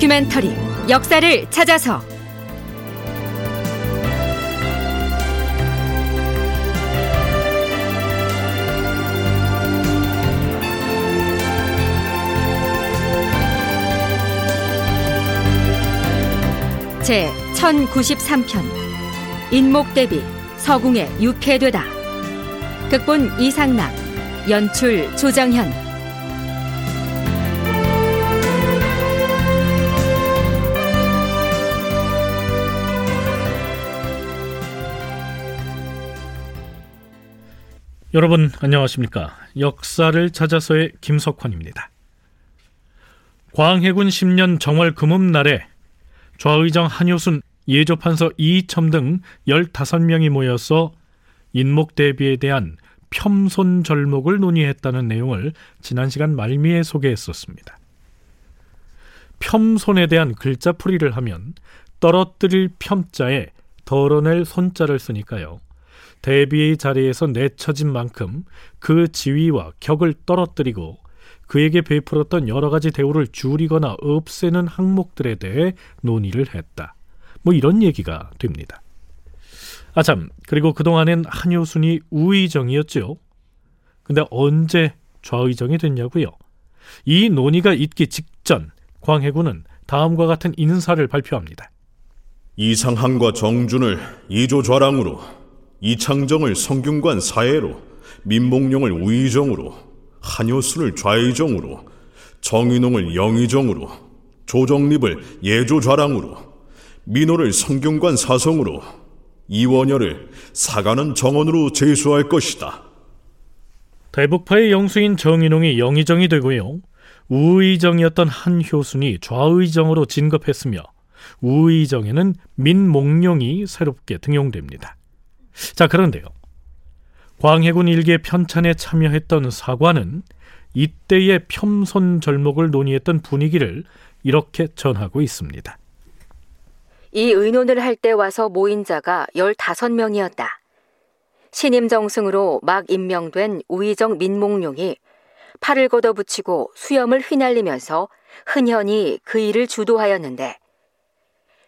다큐멘터리 역사를 찾아서. 제 1093편 인목대비 서궁에 육해되다. 극본 이상락 연출 조정현 여러분 안녕하십니까? 역사를 찾아서의 김석환입니다. 광해군 10년 정월 금음날에 좌의정 한효순, 예조판서 이첨 등 15명이 모여서 인목 대비에 대한 폄손 절목을 논의했다는 내용을 지난 시간 말미에 소개했었습니다. 폄손에 대한 글자풀이를 하면 떨어뜨릴 폄자에 덜어낼 손자를 쓰니까요. 대비의 자리에서 내처진 만큼 그 지위와 격을 떨어뜨리고 그에게 베풀었던 여러 가지 대우를 줄이거나 없애는 항목들에 대해 논의를 했다. 뭐 이런 얘기가 됩니다. 아 참, 그리고 그동안엔 한효순이 우의정이었죠. 근데 언제 좌의정이 됐냐고요? 이 논의가 있기 직전 광해군은 다음과 같은 인사를 발표합니다. 이상한과 정준을 이조 좌랑으로 이창정을 성균관 사해로, 민목룡을 우의정으로, 한효순을 좌의정으로, 정인홍을 영의정으로, 조정립을 예조좌랑으로, 민호를 성균관 사성으로, 이원열을 사가는 정원으로 제수할 것이다. 대북파의 영수인 정인홍이 영의정이 되고요. 우의정이었던 한효순이 좌의정으로 진급했으며 우의정에는 민목룡이 새롭게 등용됩니다. 자, 그런데요. 광해군 일개 편찬에 참여했던 사관은 이때의 폄손 절목을 논의했던 분위기를 이렇게 전하고 있습니다. 이 의논을 할 때 와서 모인 자가 15명이었다. 신임 정승으로 막 임명된 우의정 민목룡이 팔을 걷어붙이고 수염을 휘날리면서 흔현히 그 일을 주도하였는데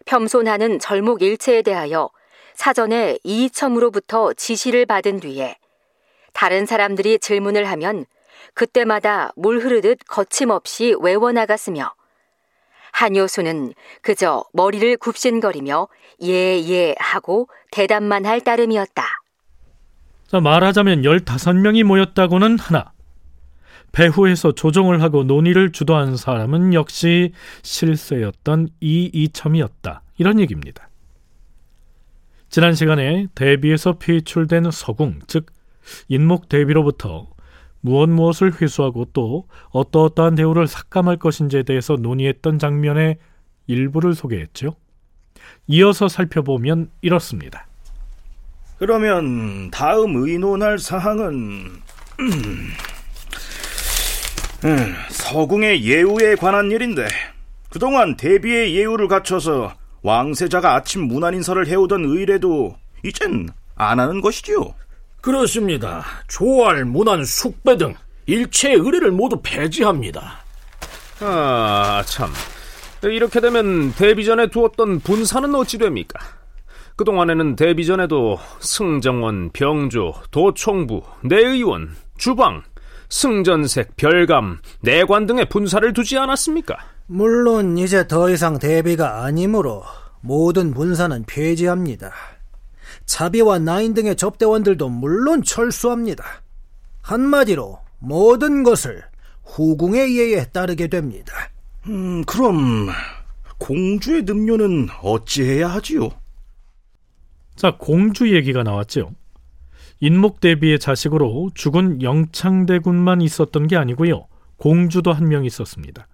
폄손하는 절목 일체에 대하여 사전에 이첨으로부터 지시를 받은 뒤에 다른 사람들이 질문을 하면 그때마다 물 흐르듯 거침없이 외워나갔으며 한효수는 그저 머리를 굽신거리며 예예 예 하고 대답만 할 따름이었다. 자, 말하자면 15명이 모였다고는 하나 배후에서 조정을 하고 논의를 주도한 사람은 역시 실세였던 이이첨이었다. 이런 얘기입니다. 지난 시간에 대비에서 피출된 서궁, 즉 인목 대비로부터 무엇 무엇을 회수하고 또 어떠어떠한 대우를 삭감할 것인지에 대해서 논의했던 장면의 일부를 소개했죠. 이어서 살펴보면 이렇습니다. 그러면 다음 의논할 사항은 음, 서궁의 예우에 관한 일인데 그동안 대비의 예우를 갖춰서 왕세자가 아침 문안 인사를 해오던 의례도 이젠 안 하는 것이지요. 그렇습니다. 조알, 문안, 숙배 등 일체의 의례를 모두 폐지합니다. 아, 참. 이렇게 되면 데뷔전에 두었던 분사는 어찌 됩니까? 그동안에는 데뷔전에도 승정원, 병조, 도총부, 내의원, 주방, 승전색, 별감, 내관 등의 분사를 두지 않았습니까? 물론 이제 더 이상 대비가 아니므로 모든 분사는 폐지합니다. 차비와 나인 등의 접대원들도 물론 철수합니다. 한마디로 모든 것을 후궁의 예에 따르게 됩니다. 음, 그럼 공주의 능료는 어찌해야 하지요? 자, 공주 얘기가 나왔죠. 인목 대비의 자식으로 죽은 영창대군만 있었던 게 아니고요. 공주도 한 명 있었습니다.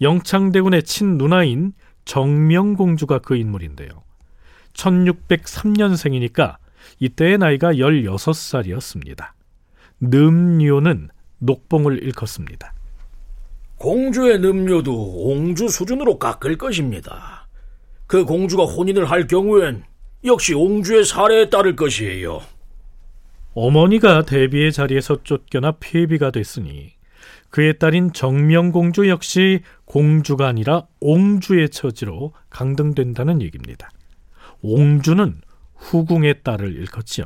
영창대군의 친누나인 정명공주가 그 인물인데요. 1603년생이니까 이때의 나이가 16살이었습니다. 늠료는 녹봉을 일컫습니다. 공주의 늠료도 옹주 수준으로 깎을 것입니다. 그 공주가 혼인을 할 경우엔 역시 옹주의 사례에 따를 것이에요. 어머니가 대비의 자리에서 쫓겨나 폐비가 됐으니 그의 딸인 정명공주 역시 공주가 아니라 옹주의 처지로 강등된다는 얘기입니다. 옹주는 후궁의 딸을 일컫지요.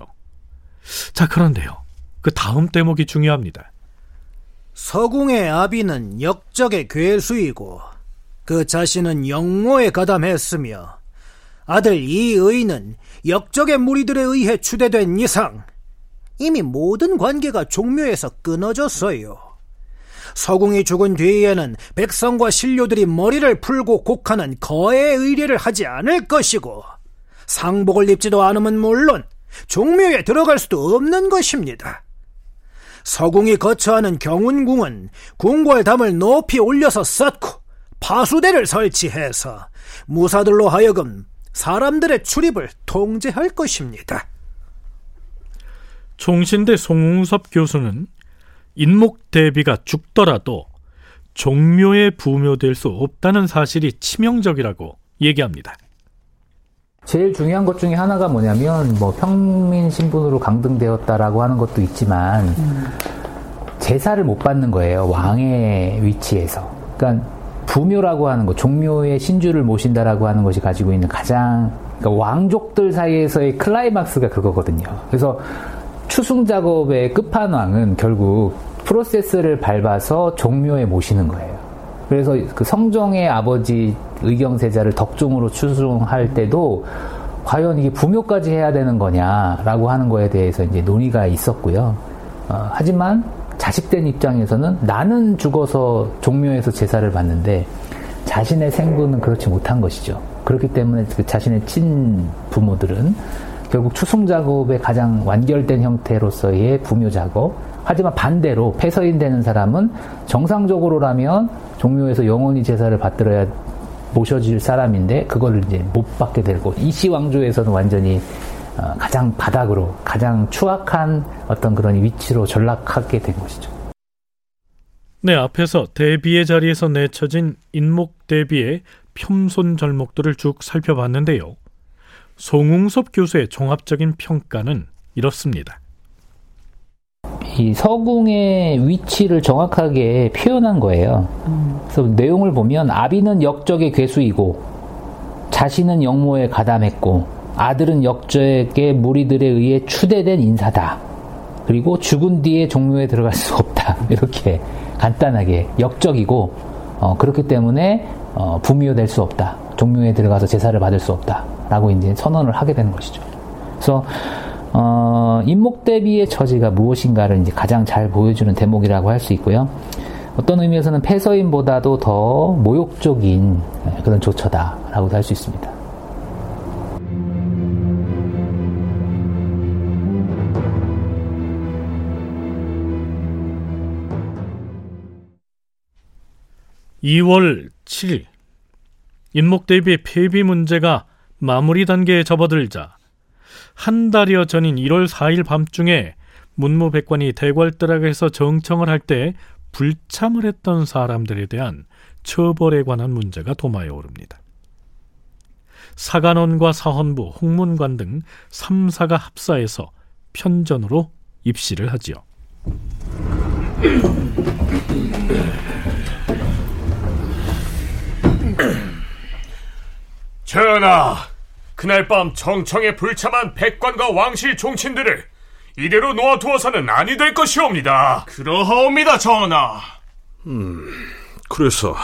자, 그런데요. 그 다음 대목이 중요합니다. 서궁의 아비는 역적의 괴수이고 그 자신은 영모에 가담했으며 아들 이의는 역적의 무리들에 의해 추대된 이상 이미 모든 관계가 종묘에서 끊어졌어요. 서궁이 죽은 뒤에는 백성과 신료들이 머리를 풀고 곡하는 거의 의례를 하지 않을 것이고 상복을 입지도 않으면 물론 종묘에 들어갈 수도 없는 것입니다. 서궁이 거처하는 경운궁은 궁궐담을 높이 올려서 쌓고 파수대를 설치해서 무사들로 하여금 사람들의 출입을 통제할 것입니다. 총신대 송웅섭 교수는 인목 대비가 죽더라도 종묘에 부묘될 수 없다는 사실이 치명적이라고 얘기합니다. 제일 중요한 것 중에 하나가 뭐냐면 뭐 평민 신분으로 강등되었다라고 하는 것도 있지만 음. 제사를 못 받는 거예요 왕의 위치에서. 그러니까 부묘라고 하는 거, 종묘의 신주를 모신다라고 하는 것이 가지고 있는 가장 그러니까 왕족들 사이에서의 클라이막스가 그거거든요. 그래서 추승 작업의 끝판왕은 결국 프로세스를 밟아서 종묘에 모시는 거예요. 그래서 그 성종의 아버지 의경세자를 덕종으로 추승할 때도 과연 이게 부묘까지 해야 되는 거냐라고 하는 거에 대해서 이제 논의가 있었고요. 어, 하지만 자식된 입장에서는 나는 죽어서 종묘에서 제사를 받는데 자신의 생부는 그렇지 못한 것이죠. 그렇기 때문에 그 자신의 친 부모들은 결국 추승 작업의 가장 완결된 형태로서의 부묘 작업. 하지만 반대로 폐서인 되는 사람은 정상적으로라면 종묘에서 영원히 제사를 받들어야 모셔질 사람인데 그걸 이제 못 받게 되고 이시 왕조에서는 완전히 어, 가장 바닥으로 가장 추악한 어떤 그런 위치로 전락하게 된 것이죠. 네, 앞에서 대비의 자리에서 내쳐진 인목 대비의 편손 절목들을 쭉 살펴봤는데요. 송웅섭 교수의 종합적인 평가는 이렇습니다. 이 서궁의 위치를 정확하게 표현한 거예요. 그래서 내용을 보면 아비는 역적의 괴수이고 자신은 영모에 가담했고 아들은 역적의 무리들에 의해 추대된 인사다. 그리고 죽은 뒤에 종묘에 들어갈 수 없다. 이렇게 간단하게 역적이고 어, 그렇기 때문에 어, 부묘될 수 없다. 종묘에 들어가서 제사를 받을 수 없다 라고 이제 선언을 하게 되는 것이죠. 그래서 어, 인목 대비의 처지가 무엇인가를 이제 가장 잘 보여주는 대목이라고 할 수 있고요. 어떤 의미에서는 폐서인보다도 더 모욕적인 그런 조처다라고도 할 수 있습니다. (2월 7일) 인목 대비의 폐비 문제가 마무리 단계에 접어들자 한 달여 전인 1월 4일 밤중에 문무백관이 대궐뜰락에서 정청을 할 때 불참을 했던 사람들에 대한 처벌에 관한 문제가 도마에 오릅니다. 사관원과 사헌부, 홍문관 등 3사가 합사해서 편전으로 입시를 하지요. 전하, 그날 밤 정청에 불참한 백관과 왕실 종친들을 이대로 놓아두어서는 아니 될 것이옵니다. 그러하옵니다, 전하. 음, 그래서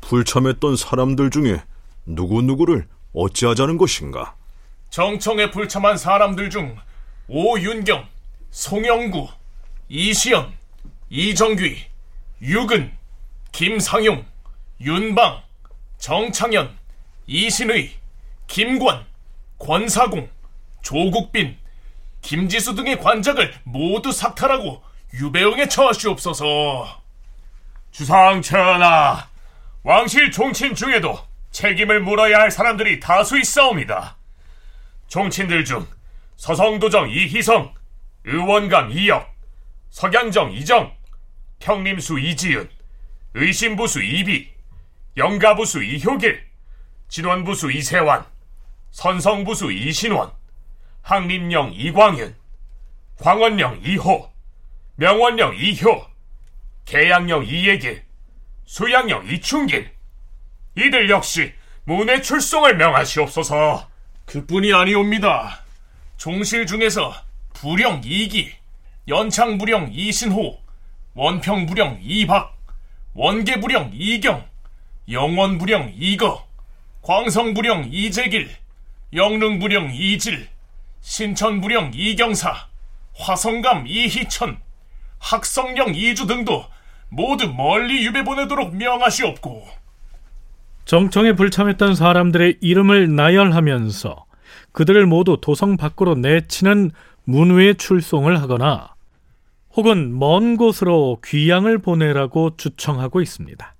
불참했던 사람들 중에 누구누구를 어찌하자는 것인가? 정청에 불참한 사람들 중 오윤경, 송영구, 이시연, 이정귀, 유근, 김상용, 윤방, 정창현, 이신의, 김관, 권사공, 조국빈, 김지수 등의 관작을 모두 삭탈하고 유배형에 처하시옵소서. 주상천하, 왕실 종친 중에도 책임을 물어야 할 사람들이 다수 있사옵니다. 종친들 중 서성도정 이희성, 의원감 이혁, 석양정 이정, 평림수 이지은, 의심부수 이비, 영가부수 이효길, 진원부수 이세환, 선성부수 이신원, 항림령 이광윤, 광원령 이호, 명원령 이효, 계양령 이예길, 수양령 이충길 이들 역시 문의 출송을 명하시옵소서. 그뿐이 아니옵니다. 종실 중에서 부령 이기, 연창 부령 이신호, 원평 부령 이박, 원계 부령 이경, 영원 부령 이거, 광성 부령 이재길, 영릉부령 이질, 신천부령 이경사, 화성감 이희천, 학성령 이주 등도 모두 멀리 유배 보내도록 명하시옵고 정청에 불참했던 사람들의 이름을 나열하면서 그들을 모두 도성 밖으로 내치는 문외 출송을 하거나 혹은 먼 곳으로 귀양을 보내라고 주청하고 있습니다.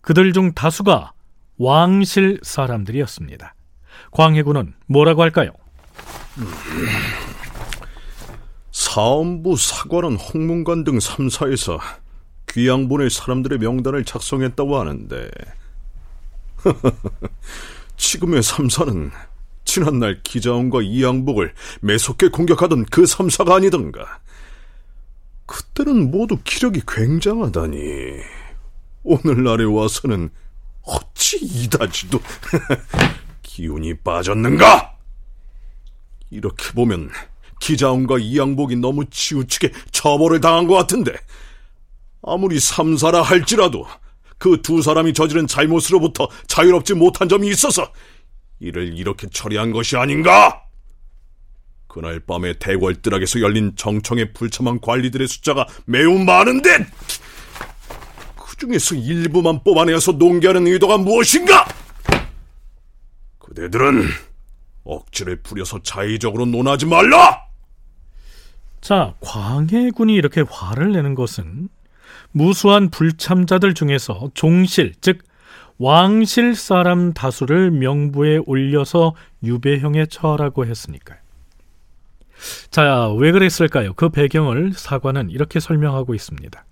그들 중 다수가 왕실 사람들이었습니다. 광해군은 뭐라고 할까요? 사원부, 사관원, 홍문관 등 3사에서 귀양 보낼 사람들의 명단을 작성했다고 하는데. 지금의 3사는 지난날 기자원과 이양복을 매섭게 공격하던 그 3사가 아니던가. 그때는 모두 기력이 굉장하다니. 오늘날에 와서는 어찌 이다지도 기운이 빠졌는가? 이렇게 보면 기자원과 이양복이 너무 치우치게 처벌을 당한 것 같은데 아무리 삼사라 할지라도 그 두 사람이 저지른 잘못으로부터 자유롭지 못한 점이 있어서 이를 이렇게 처리한 것이 아닌가? 그날 밤에 대궐뜰락에서 열린 정청의 불참한 관리들의 숫자가 매우 많은데 그 중에서 일부만 뽑아내어서 농기하는 의도가 무엇인가? 그대들은 억지를 부려서 자의적으로 논하지 말라! 자, 광해군이 이렇게 화를 내는 것은 무수한 불참자들 중에서 종실, 즉 왕실 사람 다수를 명부에 올려서 유배형에 처하라고 했으니까요. 자, 왜 그랬을까요? 그 배경을 사관은 이렇게 설명하고 있습니다.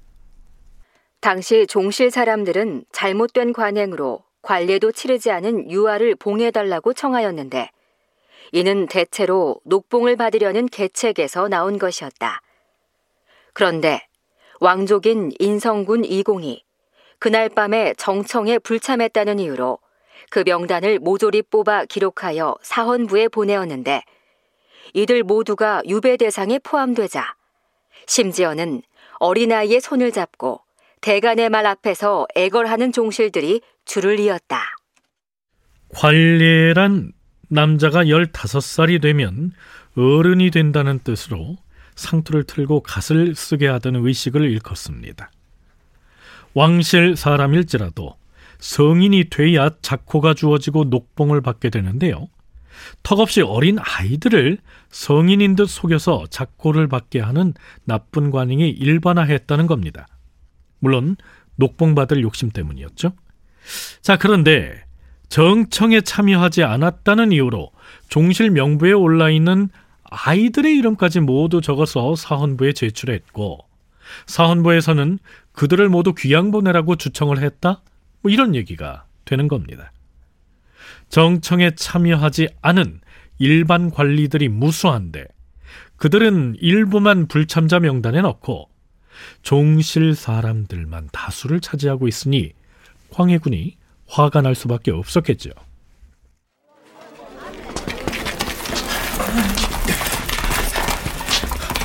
당시 종실 사람들은 잘못된 관행으로 관례도 치르지 않은 유아를 봉해달라고 청하였는데 이는 대체로 녹봉을 받으려는 계책에서 나온 것이었다. 그런데 왕족인 인성군 이공이 그날 밤에 정청에 불참했다는 이유로 그 명단을 모조리 뽑아 기록하여 사헌부에 보내었는데 이들 모두가 유배 대상에 포함되자 심지어는 어린아이의 손을 잡고 대간의 말 앞에서 애걸하는 종실들이 줄을 이었다. 관례란 남자가 15살이 되면 어른이 된다는 뜻으로 상투를 틀고 갓을 쓰게 하던 의식을 일컫습니다. 왕실 사람일지라도 성인이 돼야 작호가 주어지고 녹봉을 받게 되는데요. 턱없이 어린 아이들을 성인인 듯 속여서 작고를 받게 하는 나쁜 관행이 일반화했다는 겁니다. 물론 녹봉 받을 욕심 때문이었죠. 자, 그런데 정청에 참여하지 않았다는 이유로 종실 명부에 올라 있는 아이들의 이름까지 모두 적어서 사헌부에 제출했고 사헌부에서는 그들을 모두 귀양 보내라고 주청을 했다? 뭐 이런 얘기가 되는 겁니다. 정청에 참여하지 않은 일반 관리들이 무수한데 그들은 일부만 불참자 명단에 넣고 종실 사람들만 다수를 차지하고 있으니 광해군이 화가 날 수밖에 없었겠죠.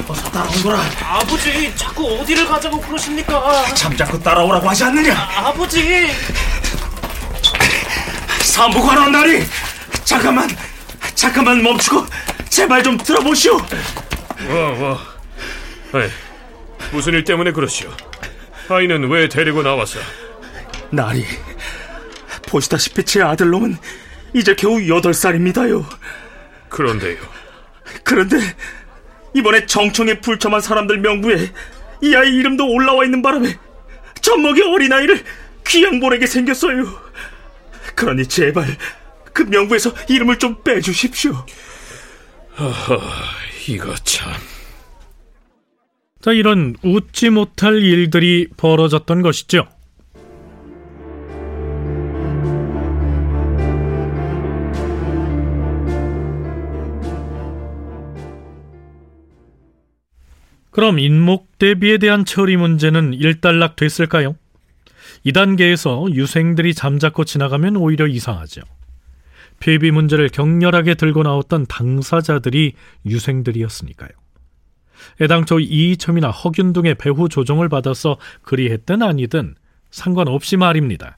어서 따라오거라. 아버지 자꾸 어디를 가자고 그러십니까? 잠자코 따라오라고 하지 않느냐? 아버지 사무관원 나리 잠깐만 잠깐만 멈추고 제발 좀 들어보시오. 와, 와. 아이, 무슨 일 때문에 그러시오? 아이는 왜 데리고 나와서? 나리 보시다시피 제 아들놈은 이제 겨우 여덟 살입니다요. 그런데요. 그런데 이번에 정청에 불참한 사람들 명부에 이 아이 이름도 올라와 있는 바람에 젖먹이 어린아이를 귀양 보내게 생겼어요. 그러니 제발 그 명부에서 이름을 좀 빼주십시오. 하하, 이거 참. 자, 이런 웃지 못할 일들이 벌어졌던 것이죠. 그럼 인목 대비에 대한 처리 문제는 일단락 됐을까요? 이 단계에서 유생들이 잠자코 지나가면 오히려 이상하죠. 폐비 문제를 격렬하게 들고 나왔던 당사자들이 유생들이었으니까요. 애당초 이이첨이나 허균 등의 배후 조정을 받아서 그리했든 아니든 상관없이 말입니다.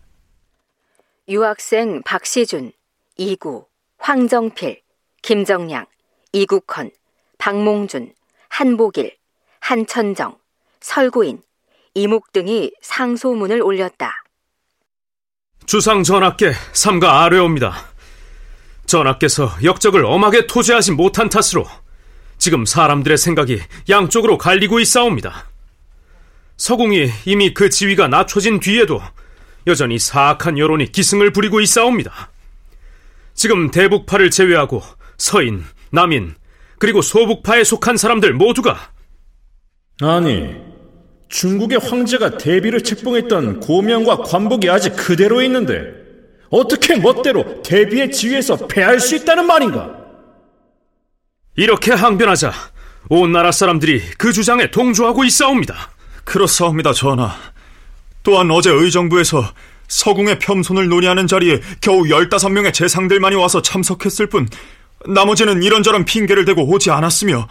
유학생 박시준, 이구, 황정필, 김정량, 이국헌, 박몽준, 한복일, 한천정, 설구인, 이목 등이 상소문을 올렸다. 주상 전하께 삼가 아뢰옵니다. 전하께서 역적을 엄하게 토제하지 못한 탓으로 지금 사람들의 생각이 양쪽으로 갈리고 있사옵니다. 서궁이 이미 그 지위가 낮춰진 뒤에도 여전히 사악한 여론이 기승을 부리고 있사옵니다. 지금 대북파를 제외하고 서인, 남인, 그리고 소북파에 속한 사람들 모두가 아니, 중국의 황제가 대비를 책봉했던 고명과 관복이 아직 그대로 있는데 어떻게 멋대로 대비의 지위에서 패할 수 있다는 말인가? 이렇게 항변하자 온 나라 사람들이 그 주장에 동조하고 있사옵니다. 그렇사옵니다, 전하. 또한 어제 의정부에서 서궁의 편손을 논의하는 자리에 겨우 15명의 재상들만이 와서 참석했을 뿐 나머지는 이런저런 핑계를 대고 오지 않았으며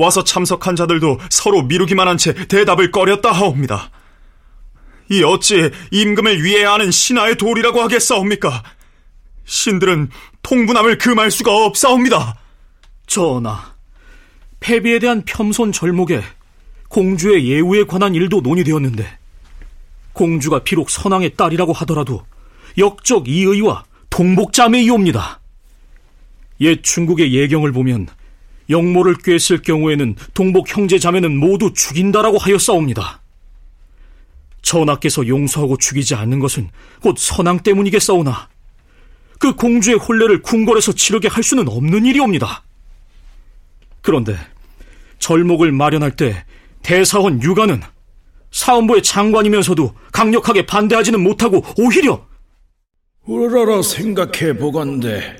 와서 참석한 자들도 서로 미루기만 한 채 대답을 꺼렸다 하옵니다. 이 어찌 임금을 위해야 하는 신하의 도리라고 하겠사옵니까? 신들은 통분함을 금할 수가 없사옵니다. 전하, 패비에 대한 폄손 절목에 공주의 예우에 관한 일도 논의되었는데 공주가 비록 선왕의 딸이라고 하더라도 역적 이의와 동복자매이옵니다. 옛 중국의 예경을 보면 영모를 꿰쓸 경우에는 동복 형제 자매는 모두 죽인다라고 하였사옵니다. 전하께서 용서하고 죽이지 않는 것은 곧 선왕 때문이겠사오나 그 공주의 혼례를 궁궐에서 치르게 할 수는 없는 일이옵니다. 그런데 절목을 마련할 때 대사원 유가는 사원부의 장관이면서도 강력하게 반대하지는 못하고 오히려 우러러 생각해 보건대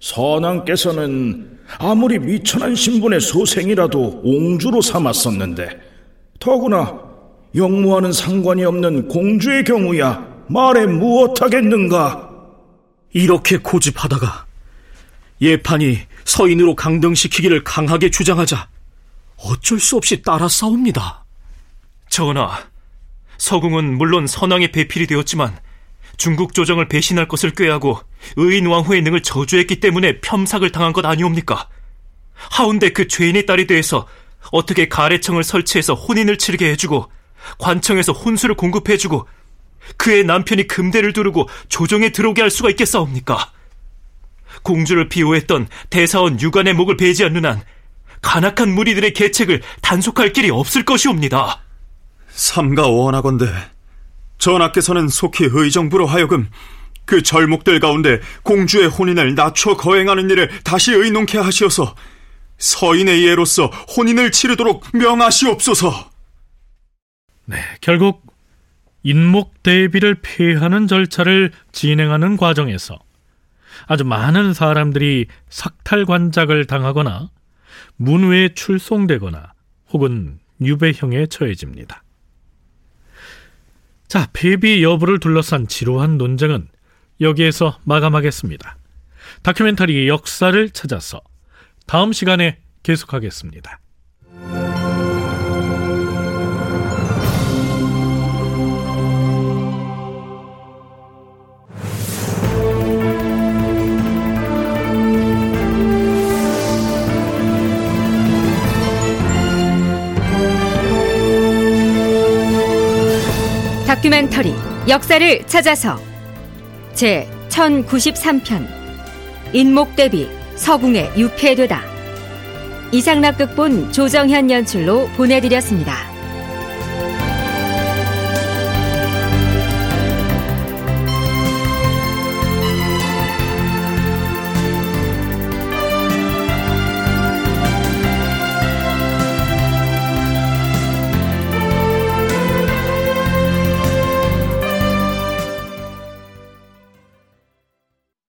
선왕께서는 아무리 미천한 신분의 소생이라도 옹주로 삼았었는데 더구나 영무와는 상관이 없는 공주의 경우야 말에 무엇하겠는가? 이렇게 고집하다가 예판이 서인으로 강등시키기를 강하게 주장하자 어쩔 수 없이 따라 싸웁니다. 전하, 서궁은 물론 선왕의 배필이 되었지만 중국 조정을 배신할 것을 꾀하고 의인왕후의 능을 저주했기 때문에 폄삭을 당한 것 아니옵니까? 하운데 그 죄인의 딸이 돼서 어떻게 가래청을 설치해서 혼인을 치르게 해주고 관청에서 혼수를 공급해주고 그의 남편이 금대를 두르고 조정에 들어오게 할 수가 있겠사옵니까? 공주를 비호했던 대사원 유관의 목을 베지 않는 한 간악한 무리들의 계책을 단속할 길이 없을 것이옵니다. 삼가 원하건대 전하께서는 속히 의정부로 하여금 그 절목들 가운데 공주의 혼인을 낮춰 거행하는 일을 다시 의논케 하시어서 서인의 예로서 혼인을 치르도록 명하시옵소서. 네, 결국 인목 대비를 폐하는 절차를 진행하는 과정에서 아주 많은 사람들이 sak탈관작을 당하거나 문외에 출송되거나 혹은 유배형에 처해집니다. 자, 폐비 여부를 둘러싼 지루한 논쟁은 여기에서 마감하겠습니다. 다큐멘터리 역사를 찾아서 다음 시간에 계속하겠습니다. 다큐멘터리 역사를 찾아서 제 1093편 인목대비 서궁에 유폐되다 이상락 극본 조정현 연출로 보내드렸습니다.